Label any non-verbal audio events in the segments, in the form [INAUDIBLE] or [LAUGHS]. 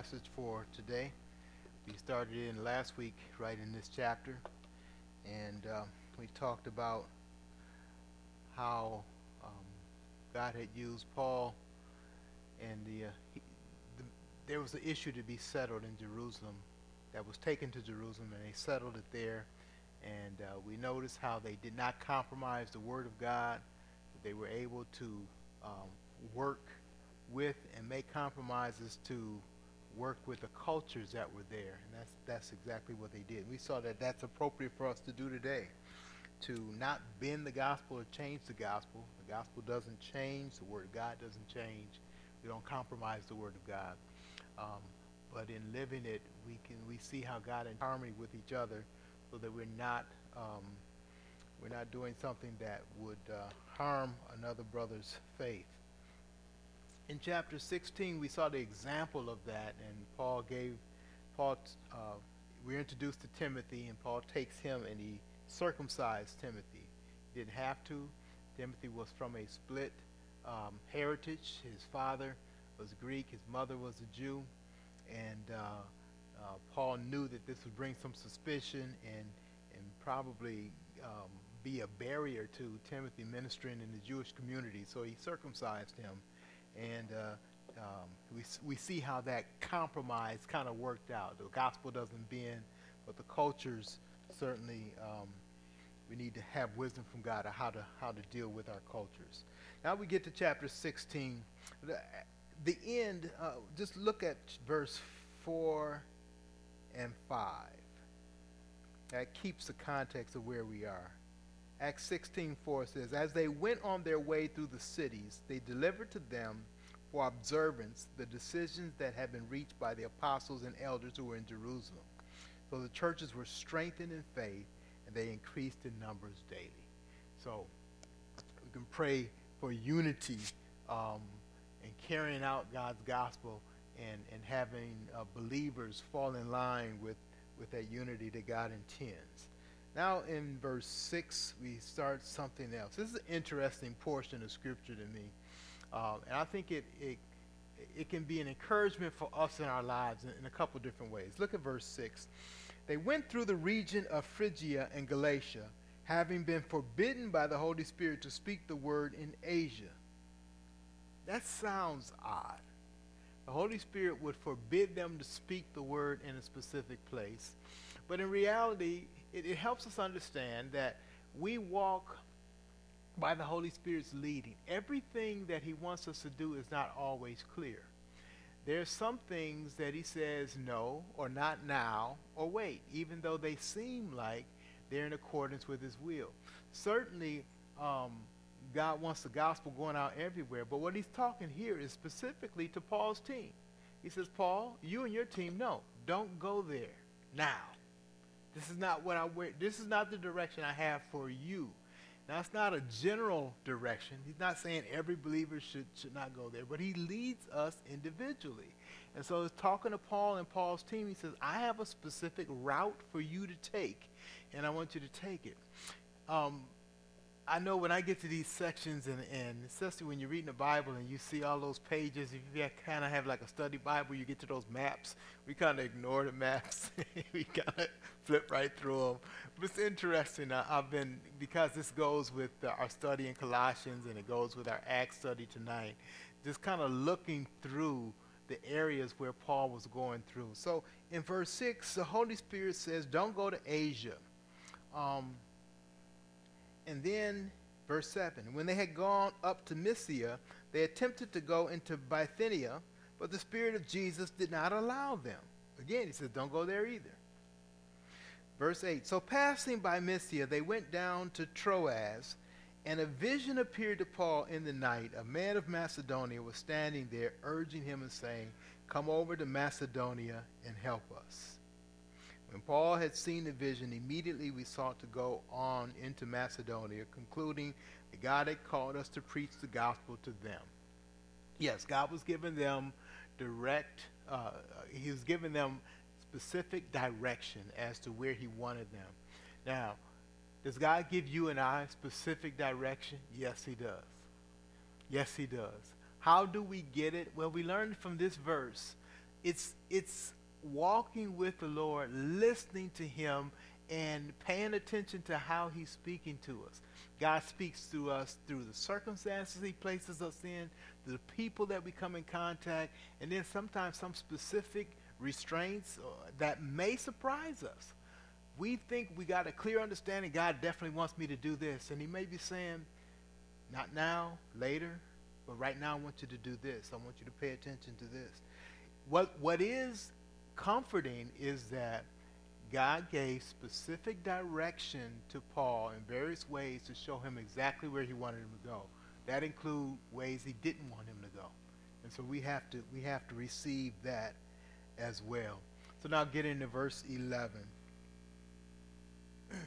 passage for today. We started in last week, right in this chapter, and uh, we talked about how um, God had used Paul, and the, uh, he, the, there was an issue to be settled in Jerusalem that was taken to Jerusalem, and they settled it there. And uh, we noticed how they did not compromise the Word of God. They were able to um, work with and make compromises to work with the cultures that were there. And that's, that's exactly what they did. We saw that that's appropriate for us to do today, to not bend the gospel or change the gospel. The gospel doesn't change. The word of God doesn't change. We don't compromise the word of God. Um, but in living it, we can we see how God in harmony with each other, so that we're not um, we're not doing something that would uh, harm another brother's faith in chapter 16, we saw the example of that, and Paul gave, Paul, uh, we're introduced to Timothy, and Paul takes him and he circumcised Timothy. He didn't have to. Timothy was from a split um, heritage. His father was Greek, his mother was a Jew, and uh, uh, Paul knew that this would bring some suspicion and and probably um, be a barrier to Timothy ministering in the Jewish community. So he circumcised him and uh, um, we, we see how that compromise kind of worked out. The gospel doesn't bend, but the cultures certainly um, we need to have wisdom from God on how to how to deal with our cultures. Now we get to chapter 16. The, the end. Uh, just look at verse four and five. That keeps the context of where we are. Acts 16:4 says, As they went on their way through the cities, they delivered to them for observance the decisions that had been reached by the apostles and elders who were in Jerusalem. So the churches were strengthened in faith and they increased in numbers daily. So we can pray for unity um, and carrying out God's gospel and, and having uh, believers fall in line with, with that unity that God intends. Now in verse 6, we start something else. This is an interesting portion of Scripture to me. Uh, and I think it, it, it can be an encouragement for us in our lives in, in a couple different ways. Look at verse 6. They went through the region of Phrygia and Galatia, having been forbidden by the Holy Spirit to speak the word in Asia. That sounds odd. The Holy Spirit would forbid them to speak the word in a specific place. But in reality, it, it helps us understand that we walk by the Holy Spirit's leading. Everything that He wants us to do is not always clear. There are some things that He says no, or not now, or wait, even though they seem like they're in accordance with His will. Certainly, um, God wants the gospel going out everywhere, but what He's talking here is specifically to Paul's team. He says, Paul, you and your team, no, don't go there now. This is not what I wear. This is not the direction I have for you. Now, it's not a general direction. He's not saying every believer should, should not go there, but he leads us individually. And so he's talking to Paul and Paul's team. He says, I have a specific route for you to take, and I want you to take it. Um, I know when I get to these sections, and, and especially when you're reading the Bible and you see all those pages, if you kind of have like a study Bible, you get to those maps. We kind of ignore the maps. [LAUGHS] we kind of flip right through them. But it's interesting. Uh, I've been, because this goes with our study in Colossians and it goes with our Acts study tonight, just kind of looking through the areas where Paul was going through. So in verse 6, the Holy Spirit says, Don't go to Asia. Um, and then, verse 7 when they had gone up to Mysia, they attempted to go into Bithynia, but the Spirit of Jesus did not allow them. Again, he says, don't go there either. Verse 8 So passing by Mysia, they went down to Troas, and a vision appeared to Paul in the night. A man of Macedonia was standing there, urging him and saying, Come over to Macedonia and help us. When Paul had seen the vision, immediately we sought to go on into Macedonia, concluding that God had called us to preach the gospel to them. Yes, God was giving them direct, uh, He was giving them specific direction as to where He wanted them. Now, does God give you and I specific direction? Yes, He does. Yes, He does. How do we get it? Well, we learned from this verse it's it's walking with the Lord, listening to Him, and paying attention to how He's speaking to us. God speaks to us through the circumstances He places us in, the people that we come in contact, and then sometimes some specific restraints uh, that may surprise us. We think we got a clear understanding. God definitely wants me to do this, and He may be saying, "Not now, later, but right now I want you to do this. I want you to pay attention to this." What what is comforting is that God gave specific direction to Paul in various ways to show him exactly where he wanted him to go. That include ways he didn't want him to go. And so we have to we have to receive that as well. So now get into verse 11. [CLEARS THROAT]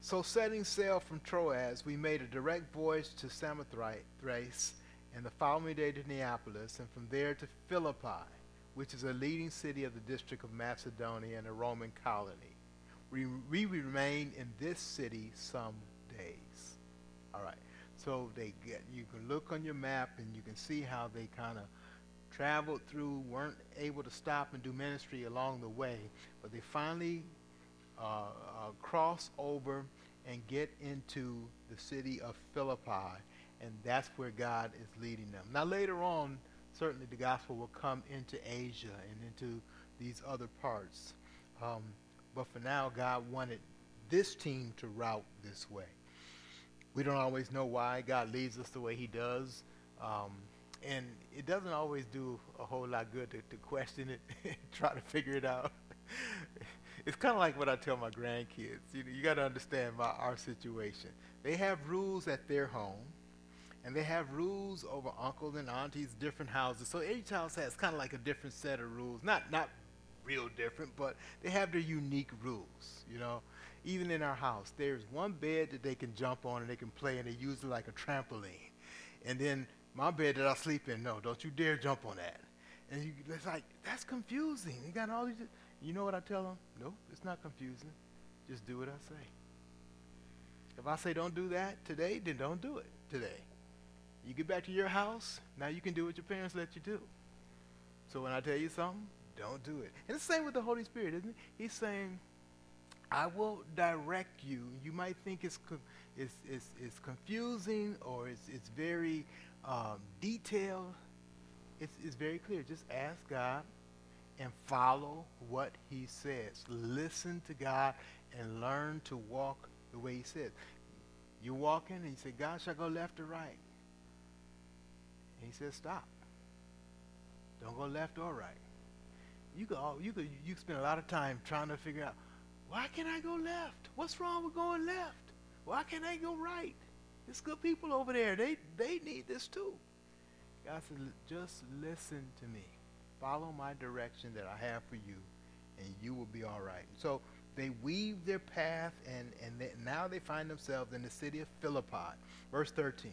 so setting sail from Troas, we made a direct voyage to Samothrace, and the following day to Neapolis, and from there to Philippi which is a leading city of the district of Macedonia and a Roman colony. We, we remain in this city some days. All right. So they get you can look on your map and you can see how they kind of traveled through, weren't able to stop and do ministry along the way, but they finally uh, uh, cross over and get into the city of Philippi, and that's where God is leading them. Now later on, certainly the gospel will come into Asia and into these other parts. Um, but for now, God wanted this team to route this way. We don't always know why God leads us the way He does. Um, and it doesn't always do a whole lot good to, to question it and [LAUGHS] try to figure it out. [LAUGHS] it's kind of like what I tell my grandkids. You, know, you got to understand about our situation. They have rules at their home and they have rules over uncles and aunties, different houses. So each house has kind of like a different set of rules. Not not real different, but they have their unique rules. You know, even in our house, there's one bed that they can jump on and they can play, and they use it like a trampoline. And then my bed that I sleep in, no, don't you dare jump on that. And you, it's like that's confusing. You got all these. You know what I tell them? No, it's not confusing. Just do what I say. If I say don't do that today, then don't do it today. You get back to your house, now you can do what your parents let you do. So when I tell you something, don't do it. And the same with the Holy Spirit, isn't it? He's saying, I will direct you. You might think it's, it's, it's, it's confusing or it's, it's very um, detailed. It's, it's very clear. Just ask God and follow what he says. Listen to God and learn to walk the way he says. You're walking and you say, God, shall I go left or right? And he says, stop. Don't go left or right. You could, you could you spend a lot of time trying to figure out, why can't I go left? What's wrong with going left? Why can't I go right? There's good people over there. They, they need this too. God said, just listen to me. Follow my direction that I have for you, and you will be all right. So they weave their path, and, and they, now they find themselves in the city of Philippi. Verse 13.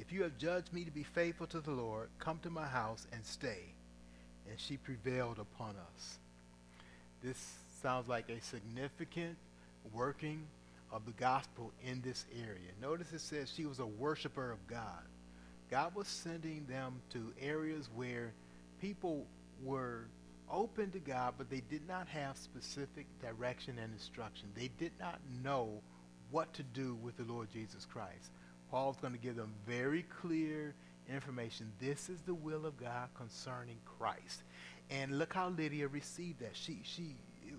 if you have judged me to be faithful to the Lord, come to my house and stay. And she prevailed upon us. This sounds like a significant working of the gospel in this area. Notice it says she was a worshiper of God. God was sending them to areas where people were open to God, but they did not have specific direction and instruction. They did not know what to do with the Lord Jesus Christ. Paul's going to give them very clear information. This is the will of God concerning Christ. And look how Lydia received that. She, she, you,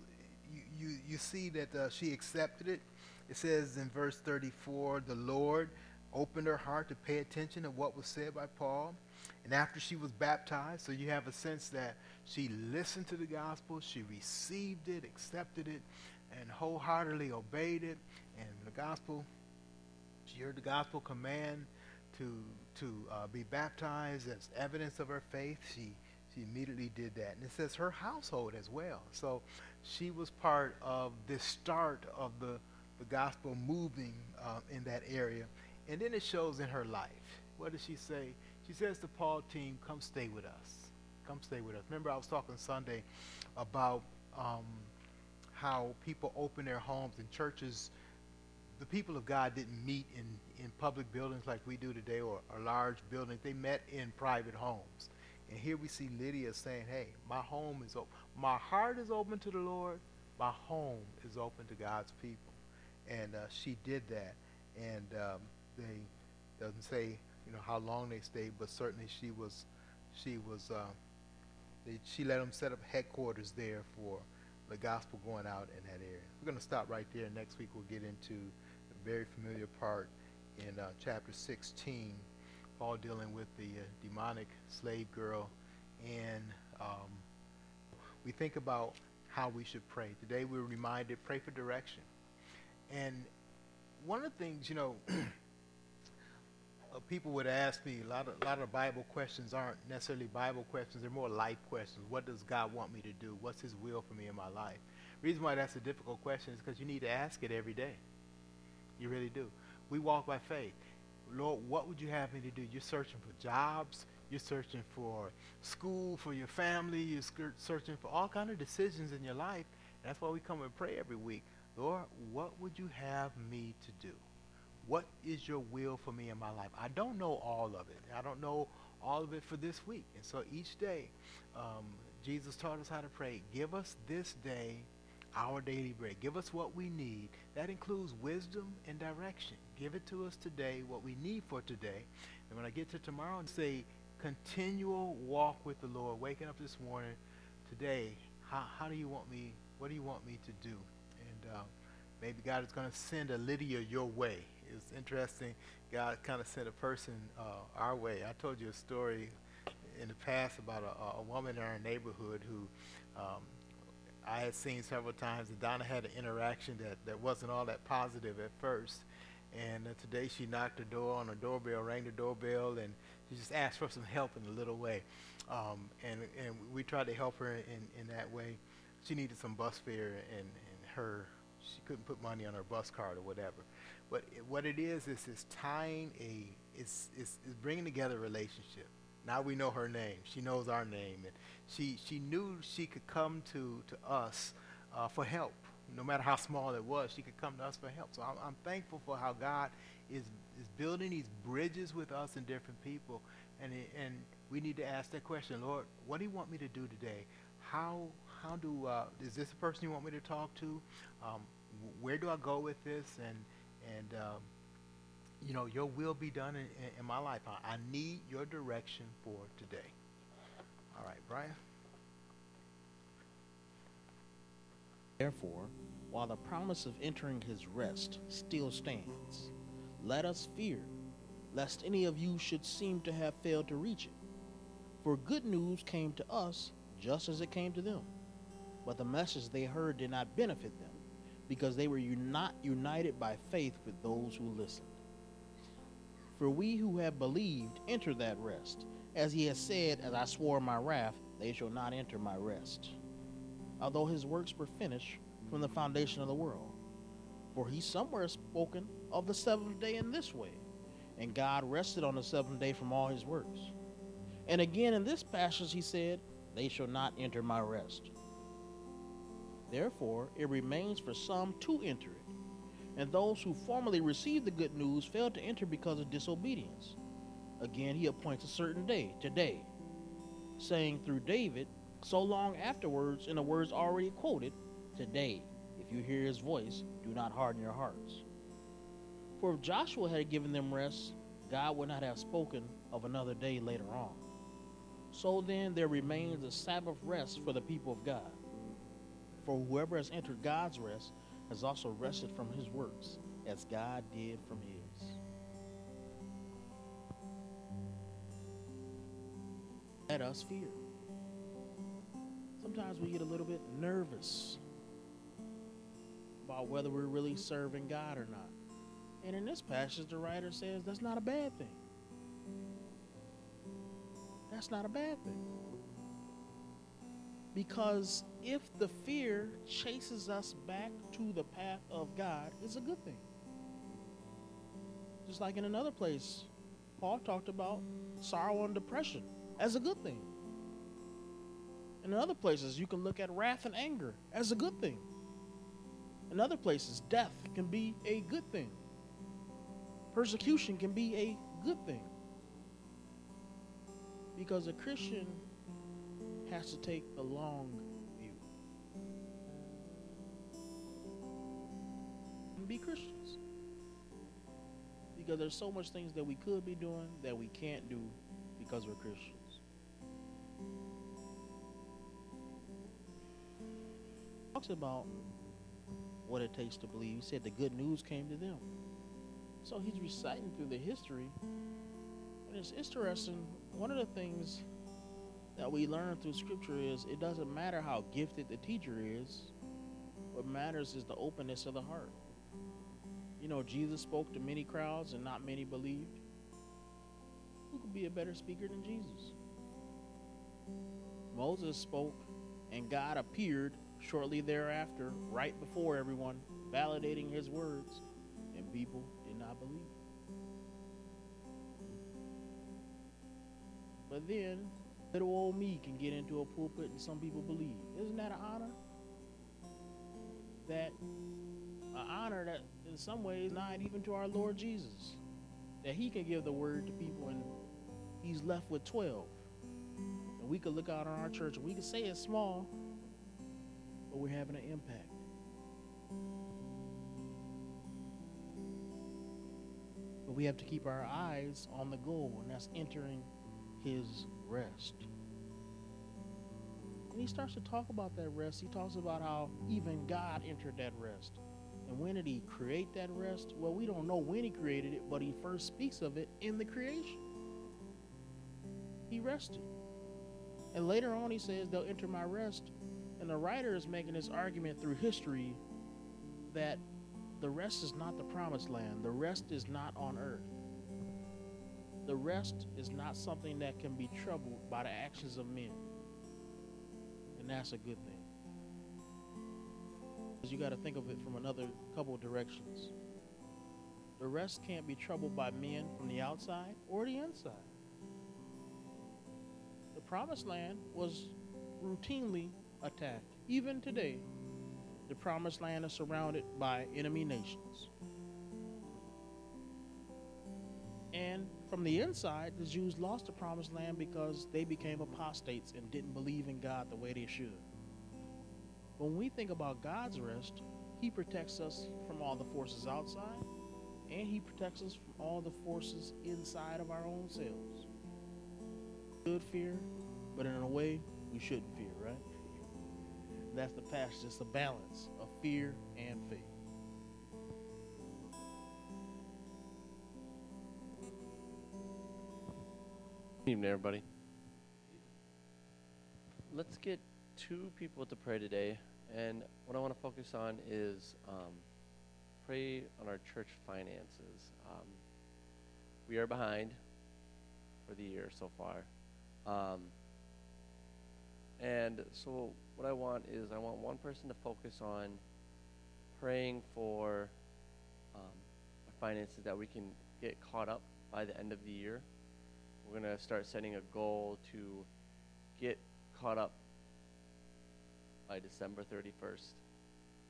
you, you see that uh, she accepted it. It says in verse 34, the Lord opened her heart to pay attention to what was said by Paul. And after she was baptized, so you have a sense that she listened to the gospel, she received it, accepted it, and wholeheartedly obeyed it. And the gospel the gospel command to to uh, be baptized as evidence of her faith. She she immediately did that. And it says her household as well. So she was part of the start of the, the gospel moving uh, in that area. And then it shows in her life. What does she say? She says to Paul team, come stay with us. Come stay with us. Remember I was talking Sunday about um, how people open their homes and churches the people of God didn't meet in, in public buildings like we do today or, large buildings. They met in private homes. And here we see Lydia saying, hey, my home is open. My heart is open to the Lord. My home is open to God's people. And uh, she did that. And um, they doesn't say, you know, how long they stayed, but certainly she was, she was, uh, they, she let them set up headquarters there for the gospel going out in that area. We're going to stop right there. Next week we'll get into very familiar part in uh, chapter 16, Paul dealing with the uh, demonic slave girl. And um, we think about how we should pray. Today we're reminded pray for direction. And one of the things, you know, [CLEARS THROAT] uh, people would ask me, a lot, of, a lot of Bible questions aren't necessarily Bible questions, they're more life questions. What does God want me to do? What's His will for me in my life? Reason why that's a difficult question is because you need to ask it every day. You really do. We walk by faith. Lord, what would you have me to do? You're searching for jobs. You're searching for school for your family. You're searching for all kind of decisions in your life. And that's why we come and pray every week. Lord, what would you have me to do? What is your will for me in my life? I don't know all of it. I don't know all of it for this week. And so each day, um, Jesus taught us how to pray. Give us this day our daily bread. Give us what we need. That includes wisdom and direction. Give it to us today, what we need for today. And when I get to tomorrow and say, continual walk with the Lord, waking up this morning, today, how, how do you want me, what do you want me to do? And uh, maybe God is going to send a Lydia your way. It's interesting. God kind of sent a person uh, our way. I told you a story in the past about a, a woman in our neighborhood who um, I had seen several times, that Donna had an interaction that, that wasn't all that positive at first. And uh, today she knocked the door on the doorbell, rang the doorbell, and she just asked for some help in a little way. Um, and, and we tried to help her in, in that way. She needed some bus fare, and, and her she couldn't put money on her bus card or whatever. But it, what it is is it's tying a it's, it's, it's bringing together a relationship. Now we know her name. She knows our name, and she she knew she could come to to us uh, for help, no matter how small it was. She could come to us for help. So I'm, I'm thankful for how God is is building these bridges with us and different people, and and we need to ask that question, Lord, what do you want me to do today? How how do uh, is this the person you want me to talk to? Um, where do I go with this? And and um, you know, your will be done in, in, in my life. I, I need your direction for today. All right, Brian. Therefore, while the promise of entering his rest still stands, let us fear, lest any of you should seem to have failed to reach it. For good news came to us just as it came to them. But the message they heard did not benefit them, because they were not united by faith with those who listened. For we who have believed enter that rest. As he has said, As I swore my wrath, they shall not enter my rest. Although his works were finished from the foundation of the world. For he somewhere spoken of the seventh day in this way, and God rested on the seventh day from all his works. And again in this passage he said, They shall not enter my rest. Therefore, it remains for some to enter it and those who formerly received the good news failed to enter because of disobedience. Again, he appoints a certain day, today, saying through David, so long afterwards, in the words already quoted, Today, if you hear his voice, do not harden your hearts. For if Joshua had given them rest, God would not have spoken of another day later on. So then, there remains a Sabbath rest for the people of God. For whoever has entered God's rest has also rested from his works, as God did from his. Let us fear. Sometimes we get a little bit nervous about whether we're really serving God or not. And in this passage, the writer says that's not a bad thing. That's not a bad thing. Because if the fear chases us back to the path of God, it's a good thing. Just like in another place, Paul talked about sorrow and depression as a good thing. In other places, you can look at wrath and anger as a good thing. In other places, death can be a good thing. Persecution can be a good thing. Because a Christian has to take the long view and be Christians. Because there's so much things that we could be doing that we can't do because we're Christians. Talks about what it takes to believe. He said the good news came to them. So he's reciting through the history. And it's interesting. One of the things that we learn through scripture is it doesn't matter how gifted the teacher is, what matters is the openness of the heart. You know, Jesus spoke to many crowds and not many believed. Who could be a better speaker than Jesus? Moses spoke and God appeared shortly thereafter, right before everyone, validating his words, and people did not believe. But then, little old me can get into a pulpit and some people believe. Isn't that an honor? That an honor that in some ways not even to our Lord Jesus. That he can give the word to people and he's left with 12. And we could look out on our church and we could say it's small, but we're having an impact. But we have to keep our eyes on the goal, and that's entering his rest. And he starts to talk about that rest, he talks about how even God entered that rest. And when did he create that rest? Well, we don't know when he created it, but he first speaks of it in the creation. He rested. And later on, he says, They'll enter my rest and the writer is making this argument through history that the rest is not the promised land, the rest is not on earth. The rest is not something that can be troubled by the actions of men. And that's a good thing. Because you got to think of it from another couple directions. The rest can't be troubled by men from the outside or the inside. The promised land was routinely attacked. Even today, the promised land is surrounded by enemy nations. And from the inside, the Jews lost the promised land because they became apostates and didn't believe in God the way they should. When we think about God's rest, He protects us from all the forces outside, and He protects us from all the forces inside of our own selves. Good fear, but in a way we shouldn't fear, right? That's the passage. It's a balance of fear and faith. Good evening, everybody. Let's get two people to pray today, and what I want to focus on is um, pray on our church finances. Um, we are behind for the year so far, um, and so what I want is I want one person to focus on praying for um, finances that we can get caught up by the end of the year. We're going to start setting a goal to get caught up by December 31st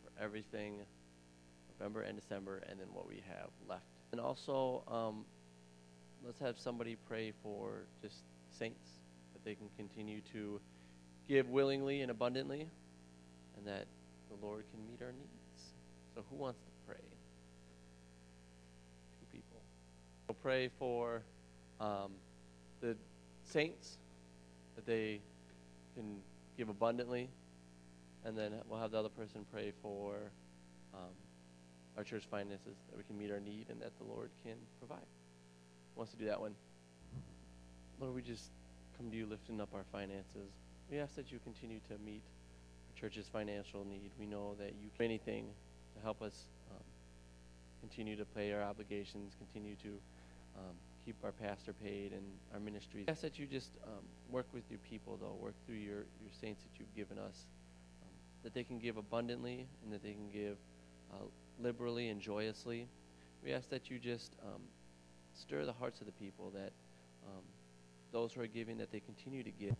for everything, November and December, and then what we have left. And also, um, let's have somebody pray for just saints that they can continue to give willingly and abundantly, and that the Lord can meet our needs. So, who wants to pray? Two people. We'll pray for um, the saints that they can give abundantly, and then we'll have the other person pray for um, our church finances that we can meet our need and that the Lord can provide. Wants to do that one? Lord, we just come to you lifting up our finances. We ask that you continue to meet our church's financial need. We know that you can do anything to help us um, continue to pay our obligations, continue to um, keep our pastor paid and our ministry. I ask that you just um, work with your people, though, work through your, your saints that you've given us, um, that they can give abundantly and that they can give uh, liberally and joyously. We ask that you just um, stir the hearts of the people, that um, those who are giving, that they continue to give.